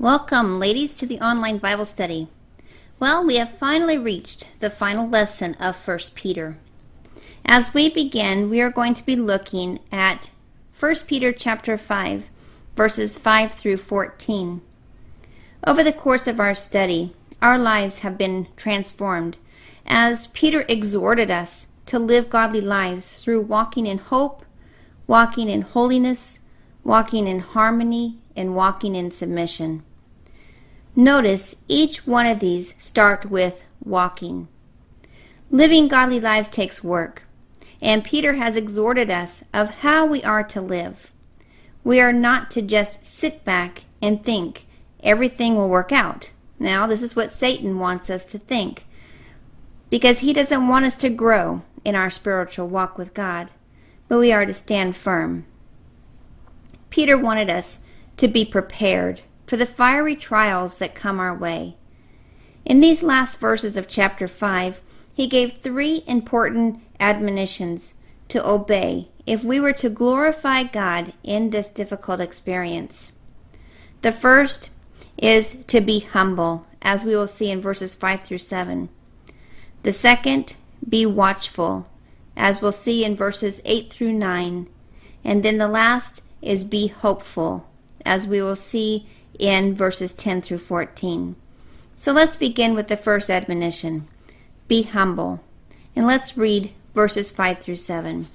Welcome, ladies, to the online Bible study. Well, we have finally reached the final lesson of 1 Peter. As we begin, we are going to be looking at 1 Peter chapter 5, verses 5 through 14. Over the course of our study, our lives have been transformed as Peter exhorted us to live godly lives through walking in hope, walking in holiness, walking in harmony, and walking in submission. Notice each one of these start with walking. Living godly lives takes work, and Peter has exhorted us of how we are to live. We are not to just sit back and think everything will work out. Now, this is what Satan wants us to think because he doesn't want us to grow in our spiritual walk with God, but we are to stand firm. Peter wanted us to be prepared for the fiery trials that come our way. In these last verses of chapter 5, he gave three important admonitions to obey if we were to glorify God in this difficult experience. The first is to be humble, as we will see in verses 5 through 7. The second, be watchful, as we'll see in verses 8 through 9. And then the last is be hopeful, as we will see in verses 10 through 14. So let's begin with the first admonition be humble. And let's read verses 5 through 7.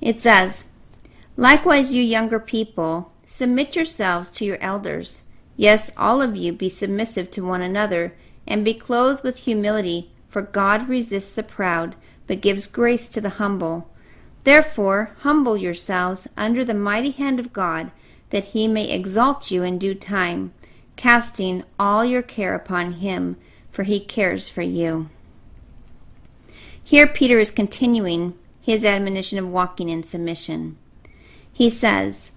It says, Likewise, you younger people, submit yourselves to your elders. Yes, all of you be submissive to one another, and be clothed with humility, for God resists the proud, but gives grace to the humble. Therefore, humble yourselves under the mighty hand of God that he may exalt you in due time, casting all your care upon him, for he cares for you. Here, Peter is continuing his admonition of walking in submission. He says,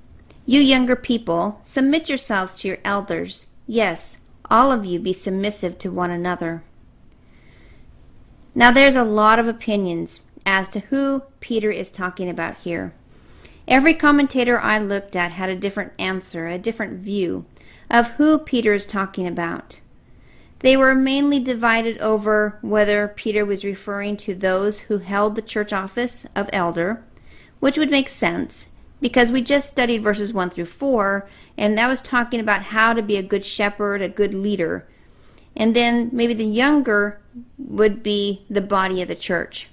You younger people, submit yourselves to your elders. Yes, all of you be submissive to one another. Now, there's a lot of opinions as to who Peter is talking about here. Every commentator I looked at had a different answer, a different view of who Peter is talking about. They were mainly divided over whether Peter was referring to those who held the church office of elder, which would make sense because we just studied verses 1 through 4, and that was talking about how to be a good shepherd, a good leader. And then maybe the younger would be the body of the church,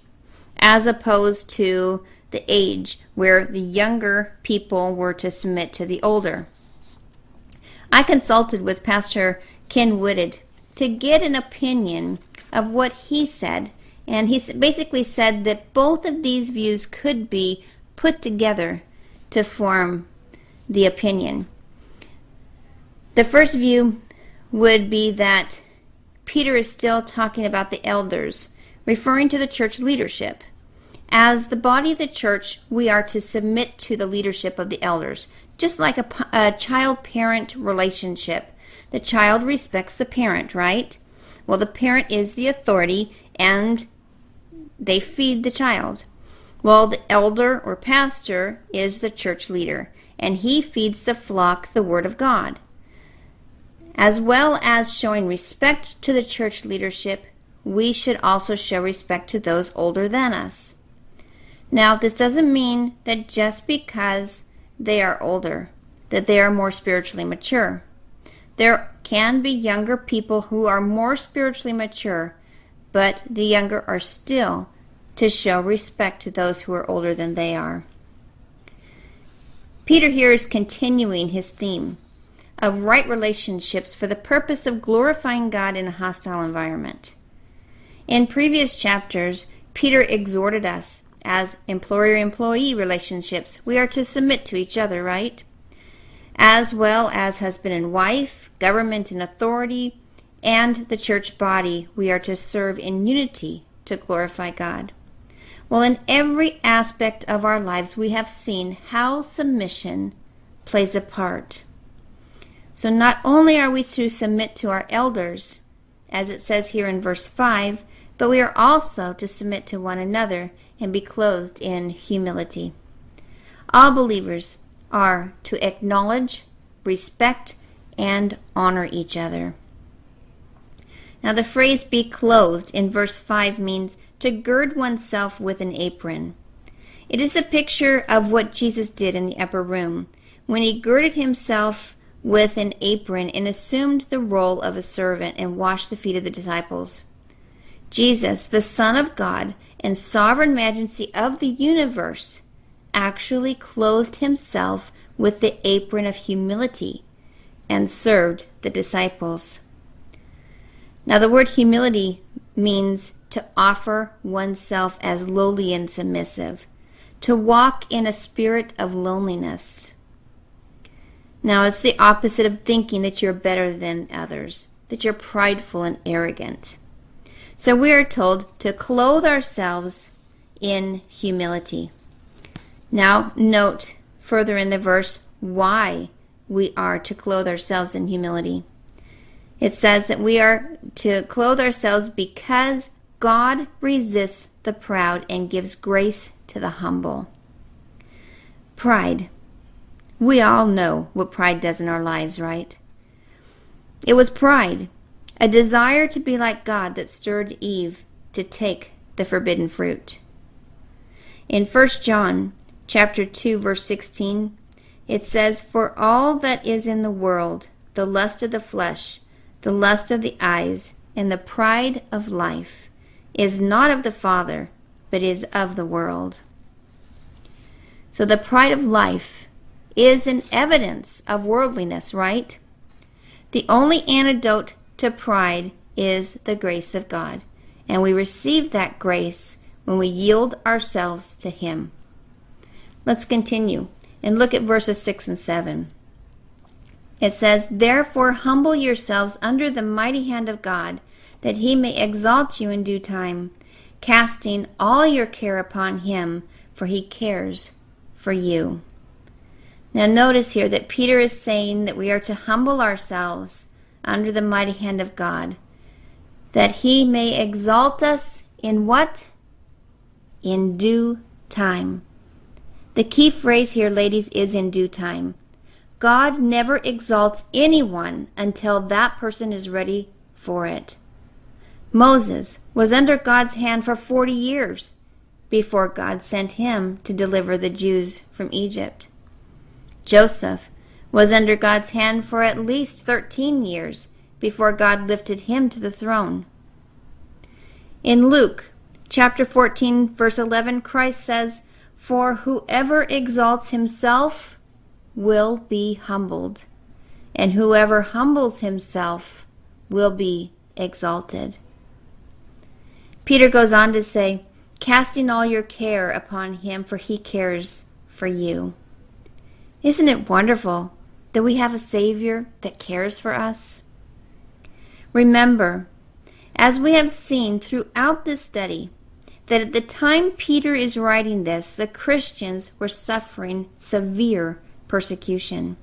as opposed to the age where the younger people were to submit to the older. I consulted with Pastor Ken to get an opinion of what he said, and he basically said that both of these views could be put together to form the opinion. The first view would be that Peter is still talking about the elders, referring to the church leadership. As the body of the church, we are to submit to the leadership of the elders, just like a, a child parent relationship. The child respects the parent, right? Well, the parent is the authority and they feed the child. Well, the elder or pastor is the church leader and he feeds the flock the Word of God. As well as showing respect to the church leadership, we should also show respect to those older than us. Now, this doesn't mean that just because they are older, that they are more spiritually mature. There can be younger people who are more spiritually mature, but the younger are still to show respect to those who are older than they are. Peter here is continuing his theme of right relationships for the purpose of glorifying God in a hostile environment. In previous chapters, Peter exhorted us as employer employee relationships, we are to submit to each other, right? As well as husband and wife, government and authority, and the church body, we are to serve in unity to glorify God. Well, in every aspect of our lives, we have seen how submission plays a part. So, not only are we to submit to our elders, as it says here in verse 5, but we are also to submit to one another and be clothed in humility. All believers are to acknowledge, respect, and honor each other. Now, the phrase be clothed in verse 5 means to gird oneself with an apron. It is a picture of what Jesus did in the upper room when he girded himself with an apron and assumed the role of a servant and washed the feet of the disciples. Jesus, the Son of God and sovereign majesty of the universe, actually clothed himself with the apron of humility and served the disciples. Now, the word humility means to offer oneself as lowly and submissive, to walk in a spirit of loneliness. Now, it's the opposite of thinking that you're better than others, that you're prideful and arrogant. So we are told to clothe ourselves in humility. Now, note further in the verse why we are to clothe ourselves in humility. It says that we are to clothe ourselves because God resists the proud and gives grace to the humble. Pride. We all know what pride does in our lives, right? It was pride, a desire to be like God, that stirred Eve to take the forbidden fruit. In 1 John chapter 2 verse 16, it says, "For all that is in the world, the lust of the flesh, the lust of the eyes, and the pride of life, is not of the Father, but is of the world." So the pride of life is an evidence of worldliness, right? The only antidote to pride is the grace of God, and we receive that grace when we yield ourselves to Him. Let's continue and look at verses 6 and 7. It says, Therefore humble yourselves under the mighty hand of God, that he may exalt you in due time, casting all your care upon him, for he cares for you. Now, notice here that Peter is saying that we are to humble ourselves under the mighty hand of God, that he may exalt us in what? In due time. The key phrase here, ladies, is in due time. God never exalts anyone until that person is ready for it. Moses was under God's hand for 40 years before God sent him to deliver the Jews from Egypt. Joseph was under God's hand for at least 13 years before God lifted him to the throne. In Luke chapter 14, verse 11, Christ says, for whoever exalts himself will be humbled, and whoever humbles himself will be exalted. Peter goes on to say, casting all your care upon him, for he cares for you. Isn't it wonderful that we have a Savior that cares for us? Remember, as we have seen throughout this study, that at the time Peter is writing this, the Christians were suffering severe persecution.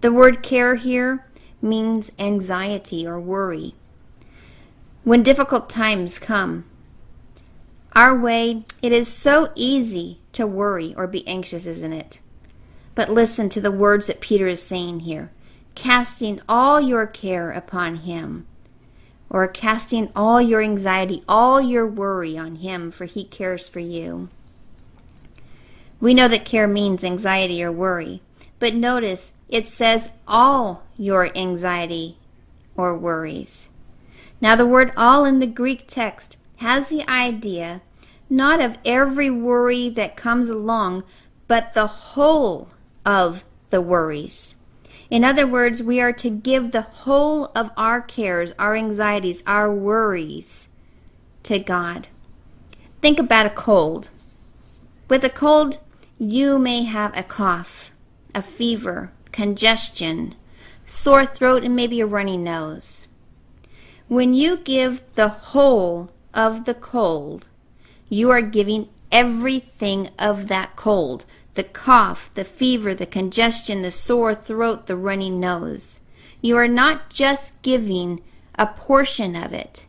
The word care here means anxiety or worry. When difficult times come, our way, it is so easy to worry or be anxious, isn't it? But listen to the words that Peter is saying here casting all your care upon him or casting all your anxiety, all your worry on Him, for He cares for you. We know that care means anxiety or worry, but notice it says all your anxiety or worries. Now, the word all in the Greek text has the idea not of every worry that comes along, but the whole of the worries. In other words, we are to give the whole of our cares, our anxieties, our worries to God. Think about a cold. With a cold, you may have a cough, a fever, congestion, sore throat, and maybe a runny nose. When you give the whole of the cold, you are giving everything of that cold the cough, the fever, the congestion, the sore throat, the runny nose. You are not just giving a portion of it.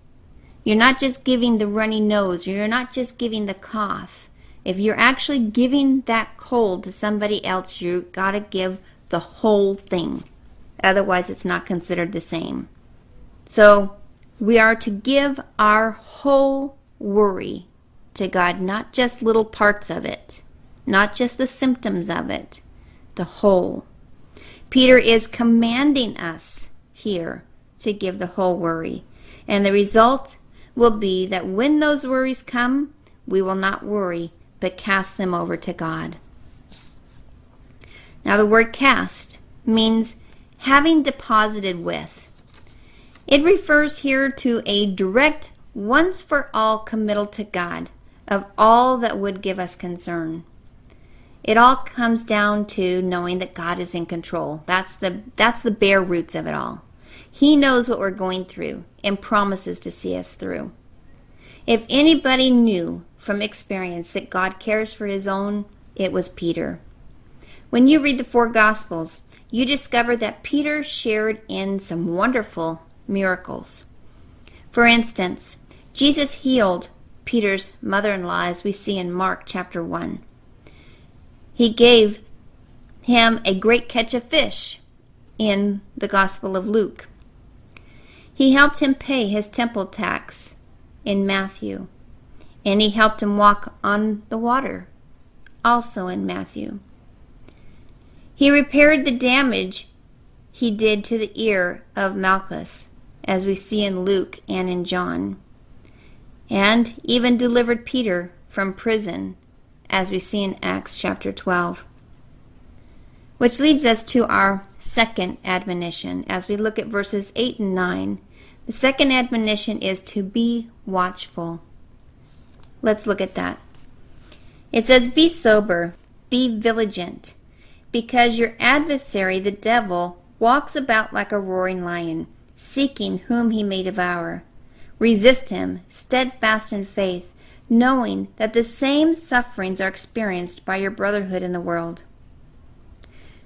You're not just giving the runny nose, you're not just giving the cough. If you're actually giving that cold to somebody else, you got to give the whole thing. Otherwise, it's not considered the same. So, we are to give our whole worry to God, not just little parts of it, not just the symptoms of it, the whole. Peter is commanding us here to give the whole worry. And the result will be that when those worries come, we will not worry, but cast them over to God. Now, the word cast means having deposited with. It refers here to a direct, once for all committal to God of all that would give us concern. It all comes down to knowing that God is in control. That's the that's the bare roots of it all. He knows what we're going through and promises to see us through. If anybody knew from experience that God cares for his own, it was Peter. When you read the four Gospels, you discover that Peter shared in some wonderful miracles. For instance, Jesus healed Peter's mother in law, as we see in Mark chapter 1. He gave him a great catch of fish in the Gospel of Luke. He helped him pay his temple tax in Matthew, and he helped him walk on the water, also in Matthew. He repaired the damage he did to the ear of Malchus, as we see in Luke and in John, and even delivered Peter from prison, as we see in Acts chapter 12. Which leads us to our second admonition as we look at verses 8 and 9 the second admonition is to be watchful. Let's look at that. It says, Be sober, be vigilant, because your adversary, the devil, walks about like a roaring lion, seeking whom he may devour. Resist him, steadfast in faith, knowing that the same sufferings are experienced by your brotherhood in the world.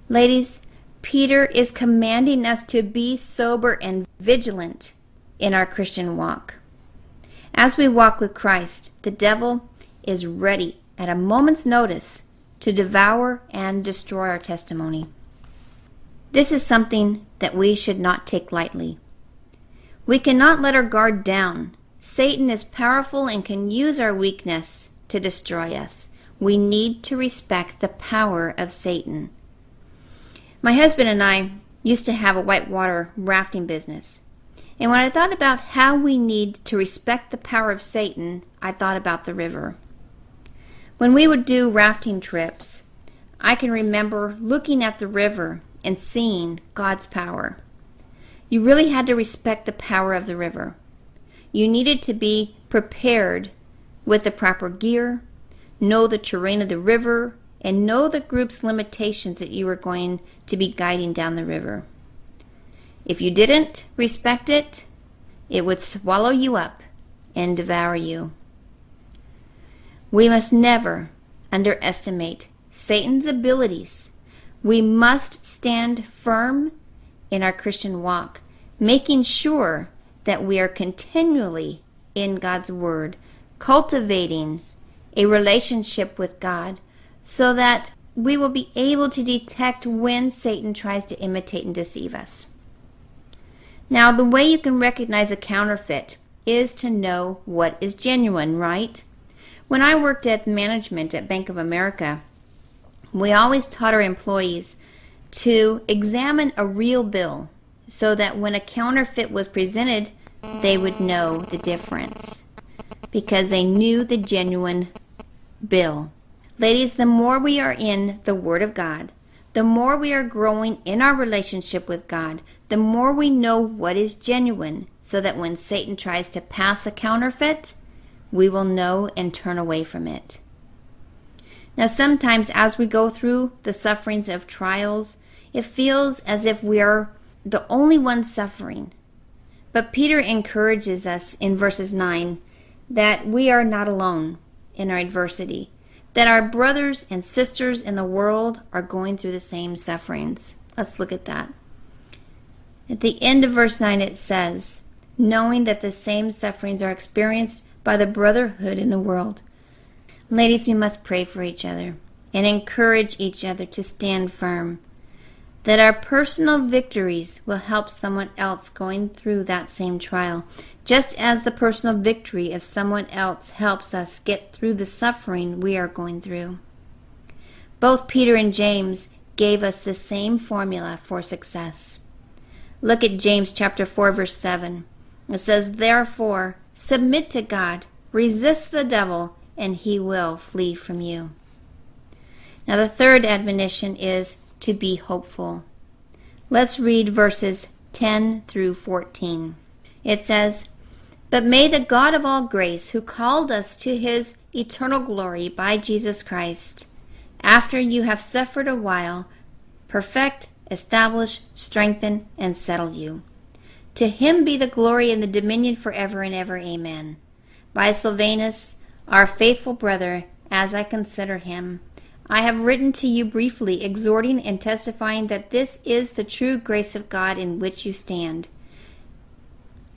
Ladies, Peter is commanding us to be sober and vigilant in our Christian walk. As we walk with Christ, the devil is ready at a moment's notice to devour and destroy our testimony. This is something that we should not take lightly. We cannot let our guard down. Satan is powerful and can use our weakness to destroy us. We need to respect the power of Satan. My husband and I used to have a whitewater rafting business. And when I thought about how we need to respect the power of Satan, I thought about the river. When we would do rafting trips, I can remember looking at the river and seeing God's power. You really had to respect the power of the river. You needed to be prepared with the proper gear, know the terrain of the river, and know the group's limitations that you were going to be guiding down the river. If you didn't respect it, it would swallow you up and devour you. We must never underestimate Satan's abilities. We must stand firm in our Christian walk, making sure that we are continually in God's Word, cultivating a relationship with God so that we will be able to detect when Satan tries to imitate and deceive us. Now, the way you can recognize a counterfeit is to know what is genuine, right? When I worked at management at Bank of America, we always taught our employees to examine a real bill so that when a counterfeit was presented, they would know the difference because they knew the genuine bill. Ladies, the more we are in the Word of God, the more we are growing in our relationship with God, the more we know what is genuine, so that when Satan tries to pass a counterfeit, we will know and turn away from it. Now, sometimes as we go through the sufferings of trials, it feels as if we are the only ones suffering. But Peter encourages us in verses 9 that we are not alone in our adversity, that our brothers and sisters in the world are going through the same sufferings. Let's look at that. At the end of verse 9, it says, knowing that the same sufferings are experienced by the brotherhood in the world. Ladies, we must pray for each other and encourage each other to stand firm. That our personal victories will help someone else going through that same trial, just as the personal victory of someone else helps us get through the suffering we are going through. Both Peter and James gave us the same formula for success. Look at James chapter 4 verse 7. It says, "Therefore, submit to God, resist the devil, and he will flee from you." Now the third admonition is to be hopeful. Let's read verses 10 through 14. It says, But may the God of all grace, who called us to his eternal glory by Jesus Christ, after you have suffered a while, perfect, establish, strengthen, and settle you. To him be the glory and the dominion forever and ever. Amen. By Silvanus, our faithful brother, as I consider him, I have written to you briefly, exhorting and testifying that this is the true grace of God in which you stand.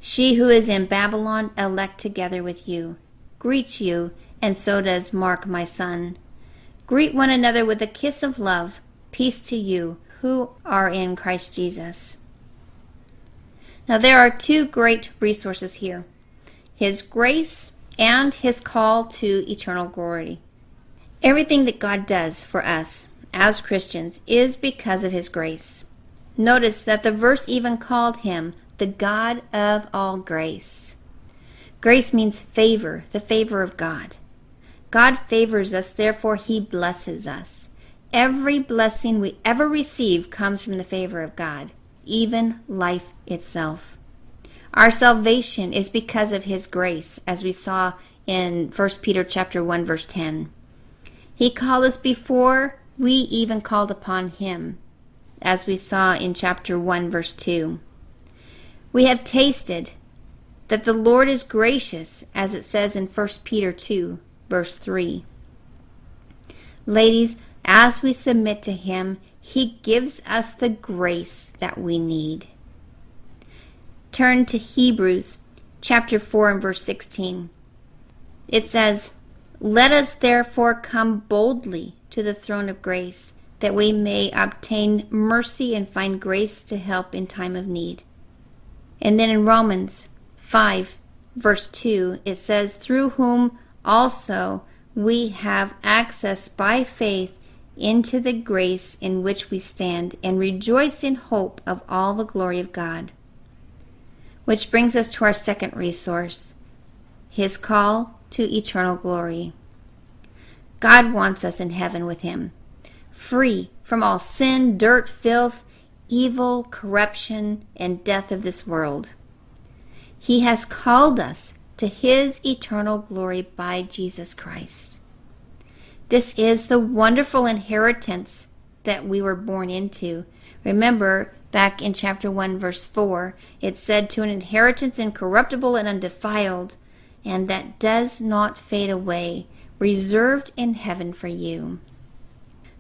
She who is in Babylon, elect together with you, greets you, and so does Mark, my son. Greet one another with a kiss of love. Peace to you who are in Christ Jesus. Now, there are two great resources here His grace and His call to eternal glory. Everything that God does for us as Christians is because of His grace. Notice that the verse even called Him the God of all grace. Grace means favor, the favor of God. God favors us, therefore, He blesses us. Every blessing we ever receive comes from the favor of God, even life itself. Our salvation is because of His grace, as we saw in 1 Peter chapter 1 verse 10. He called us before we even called upon him, as we saw in chapter 1, verse 2. We have tasted that the Lord is gracious, as it says in 1 Peter 2, verse 3. Ladies, as we submit to Him, He gives us the grace that we need. Turn to Hebrews chapter 4 and verse 16. It says, let us therefore come boldly to the throne of grace, that we may obtain mercy and find grace to help in time of need. And then in Romans 5, verse 2, it says, Through whom also we have access by faith into the grace in which we stand and rejoice in hope of all the glory of God. Which brings us to our second resource His call to eternal glory. God wants us in heaven with Him, free from all sin, dirt, filth, evil, corruption, and death of this world. He has called us to His eternal glory by Jesus Christ. This is the wonderful inheritance that we were born into. Remember, back in chapter 1, verse 4, it said, To an inheritance incorruptible and undefiled and that does not fade away, reserved in heaven for you.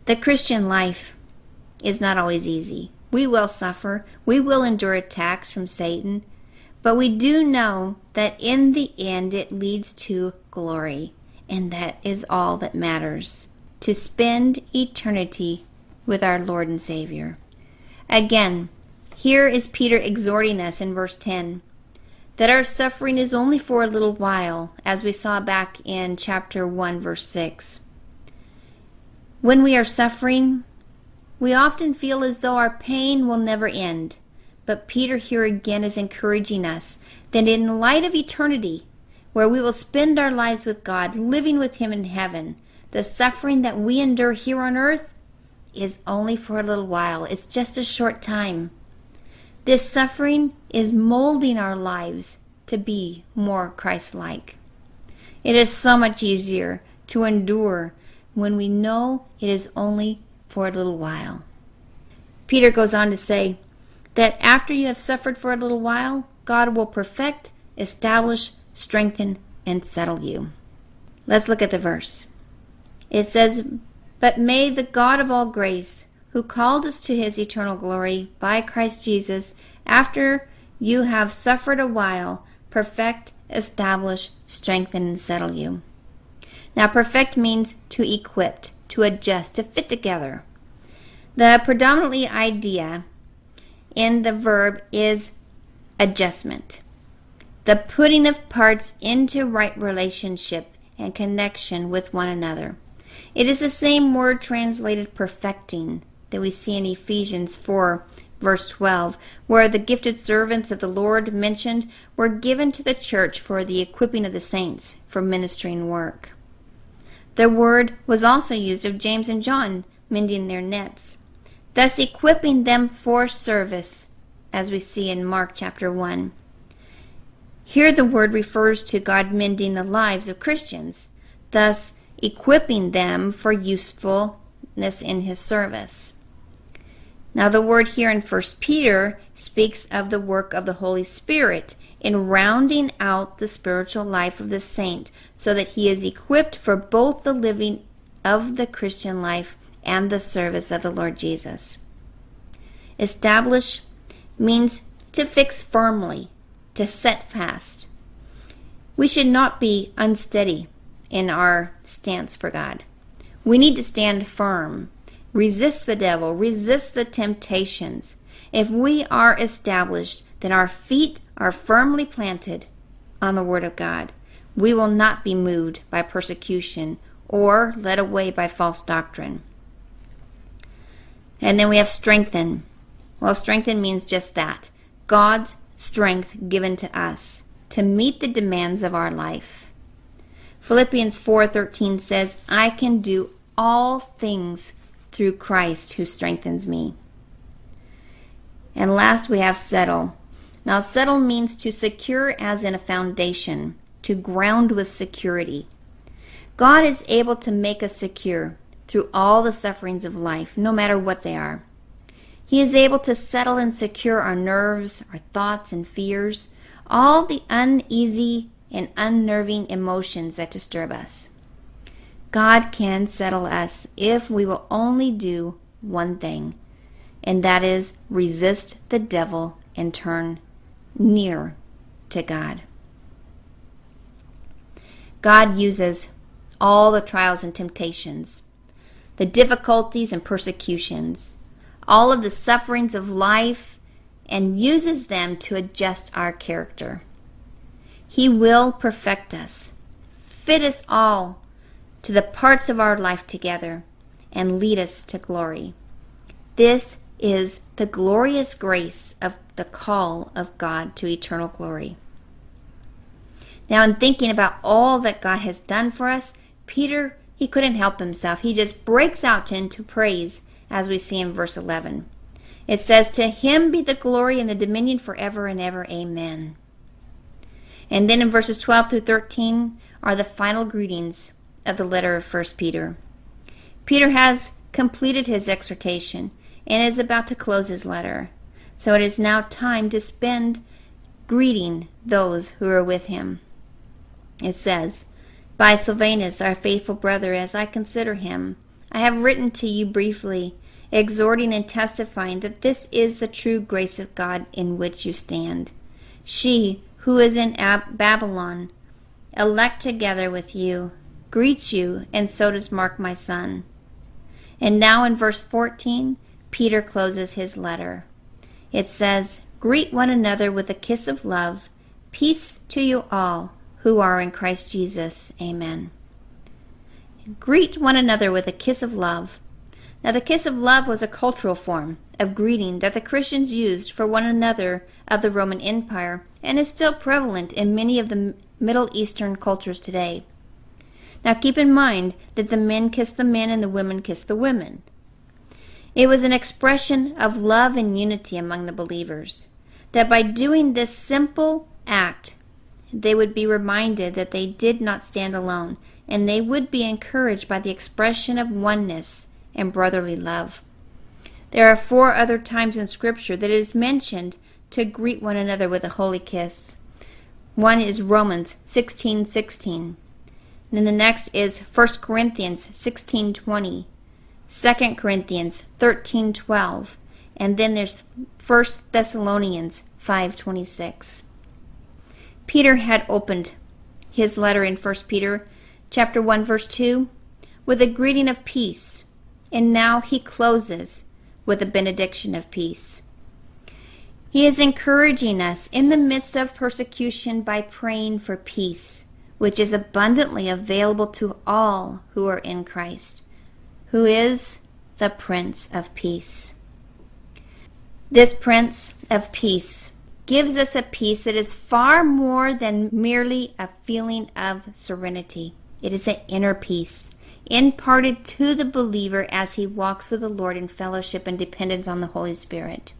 The Christian life is not always easy. We will suffer, we will endure attacks from Satan, but we do know that in the end it leads to glory, and that is all that matters to spend eternity with our Lord and Savior. Again, here is Peter exhorting us in verse 10 that our suffering is only for a little while, as we saw back in chapter 1, verse 6. When we are suffering, we often feel as though our pain will never end. But Peter here again is encouraging us that in light of eternity, where we will spend our lives with God, living with Him in heaven, the suffering that we endure here on earth is only for a little while. It's just a short time. This suffering is molding our lives to be more Christ like. It is so much easier to endure when we know it is only for a little while. Peter goes on to say that after you have suffered for a little while, God will perfect, establish, strengthen, and settle you. Let's look at the verse. It says, But may the God of all grace, who called us to his eternal glory by Christ Jesus, after you have suffered a while, perfect, establish, strengthen, and settle you. Now, perfect means to equip, to adjust, to fit together. The predominantly idea in the verb is adjustment, the putting of parts into right relationship and connection with one another. It is the same word translated perfecting that we see in Ephesians 4, verse 12, where the gifted servants of the Lord mentioned were given to the church for the equipping of the saints for ministering work. The word was also used of James and John mending their nets, thus equipping them for service, as we see in Mark chapter 1. Here the word refers to God mending the lives of Christians, thus equipping them for usefulness in his service. Now the word here in 1 Peter speaks of the work of the Holy Spirit in rounding out the spiritual life of the saint so that he is equipped for both the living of the Christian life and the service of the Lord Jesus. Establish means to fix firmly, to set fast. We should not be unsteady in our stance for God. We need to stand firm, resist the devil, resist the temptations. If we are established, then our feet are firmly planted on the Word of God. We will not be moved by persecution or led away by false doctrine. And then we have strengthen. Well, strengthen means just that God's strength given to us to meet the demands of our life. Philippians 4:13 says, "I can do all things through Christ who strengthens me." And last we have settle. Now settle means to secure as in a foundation, to ground with security. God is able to make us secure through all the sufferings of life, no matter what they are. He is able to settle and secure our nerves, our thoughts and fears, all the uneasy and unnerving emotions that disturb us. God can settle us if we will only do one thing, and that is resist the devil and turn near to God. God uses all the trials and temptations, the difficulties and persecutions, all of the sufferings of life, and uses them to adjust our character. He will perfect us, fit us all to the parts of our life together, and lead us to glory. This is the glorious grace of the call of God to eternal glory. Now, in thinking about all that God has done for us, Peter, he couldn't help himself. He just breaks out into praise, as we see in verse 11. It says, To him be the glory and the dominion forever and ever. Amen. And then in verses 12 through 13 are the final greetings of the letter of 1 Peter. Peter has completed his exhortation and is about to close his letter. So it is now time to spend greeting those who are with him. It says, By Silvanus, our faithful brother, as I consider him, I have written to you briefly, exhorting and testifying that this is the true grace of God in which you stand. She who is in Ab- Babylon, elect together with you, greets you, and so does Mark my son. And now in verse 14, Peter closes his letter. It says, Greet one another with a kiss of love. Peace to you all who are in Christ Jesus. Amen. Greet one another with a kiss of love. Now, the kiss of love was a cultural form of greeting that the Christians used for one another of the Roman Empire and is still prevalent in many of the Middle Eastern cultures today. Now, keep in mind that the men kiss the men and the women kiss the women. It was an expression of love and unity among the believers. That by doing this simple act, they would be reminded that they did not stand alone, and they would be encouraged by the expression of oneness and brotherly love. There are four other times in Scripture that it is mentioned to greet one another with a holy kiss. One is Romans 16:16. 16. Then the next is 1 Corinthians 16:20. 2 Corinthians 13:12, and then there's 1 Thessalonians 5:26. Peter had opened his letter in 1 Peter chapter 1 verse 2 with a greeting of peace, and now he closes with a benediction of peace. He is encouraging us in the midst of persecution by praying for peace, which is abundantly available to all who are in Christ, who is the Prince of Peace. This Prince of Peace gives us a peace that is far more than merely a feeling of serenity. It is an inner peace imparted to the believer as he walks with the Lord in fellowship and dependence on the Holy Spirit.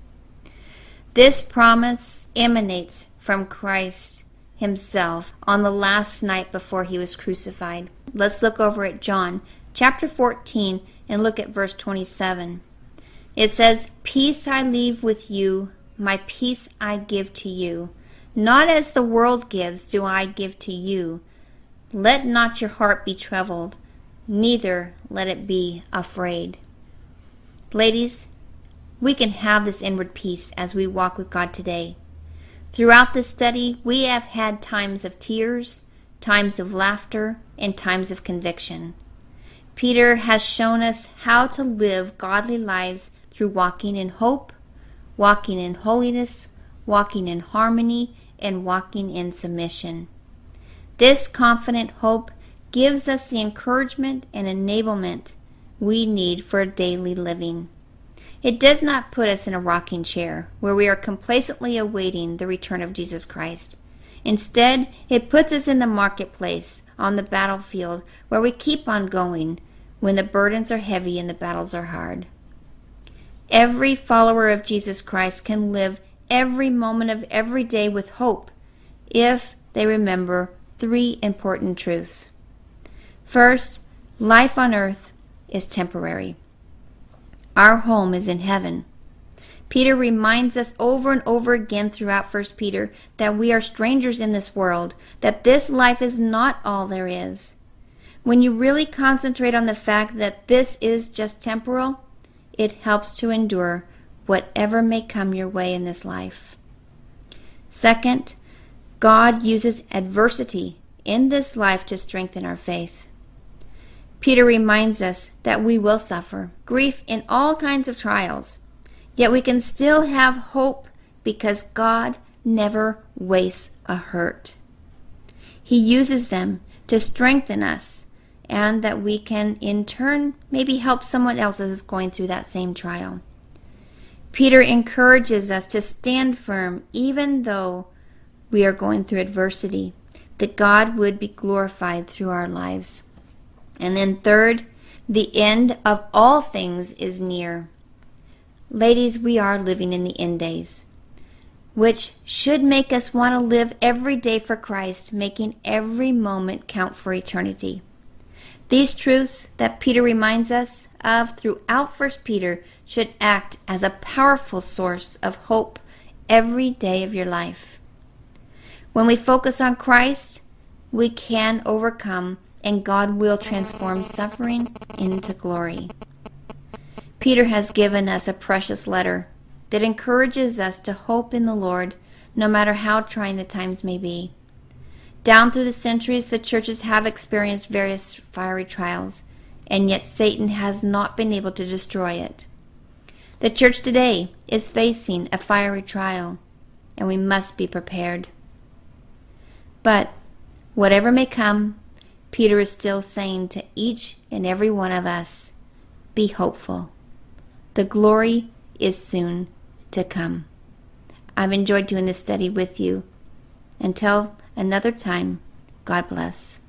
This promise emanates from Christ himself on the last night before he was crucified. Let's look over at John chapter 14 and look at verse 27. It says, Peace I leave with you, my peace I give to you. Not as the world gives, do I give to you. Let not your heart be troubled, neither let it be afraid. Ladies, we can have this inward peace as we walk with God today. Throughout this study, we have had times of tears, times of laughter, and times of conviction. Peter has shown us how to live godly lives through walking in hope, walking in holiness, walking in harmony, and walking in submission. This confident hope gives us the encouragement and enablement we need for daily living. It does not put us in a rocking chair where we are complacently awaiting the return of Jesus Christ. Instead, it puts us in the marketplace, on the battlefield, where we keep on going when the burdens are heavy and the battles are hard. Every follower of Jesus Christ can live every moment of every day with hope if they remember three important truths. First, life on earth is temporary. Our home is in heaven. Peter reminds us over and over again throughout 1 Peter that we are strangers in this world, that this life is not all there is. When you really concentrate on the fact that this is just temporal, it helps to endure whatever may come your way in this life. Second, God uses adversity in this life to strengthen our faith. Peter reminds us that we will suffer grief in all kinds of trials, yet we can still have hope because God never wastes a hurt. He uses them to strengthen us and that we can in turn maybe help someone else that is going through that same trial. Peter encourages us to stand firm even though we are going through adversity, that God would be glorified through our lives. And then, third, the end of all things is near. Ladies, we are living in the end days, which should make us want to live every day for Christ, making every moment count for eternity. These truths that Peter reminds us of throughout 1 Peter should act as a powerful source of hope every day of your life. When we focus on Christ, we can overcome and God will transform suffering into glory. Peter has given us a precious letter that encourages us to hope in the Lord no matter how trying the times may be. Down through the centuries, the churches have experienced various fiery trials, and yet Satan has not been able to destroy it. The church today is facing a fiery trial, and we must be prepared. But whatever may come, Peter is still saying to each and every one of us be hopeful. The glory is soon to come. I've enjoyed doing this study with you. Until another time, God bless.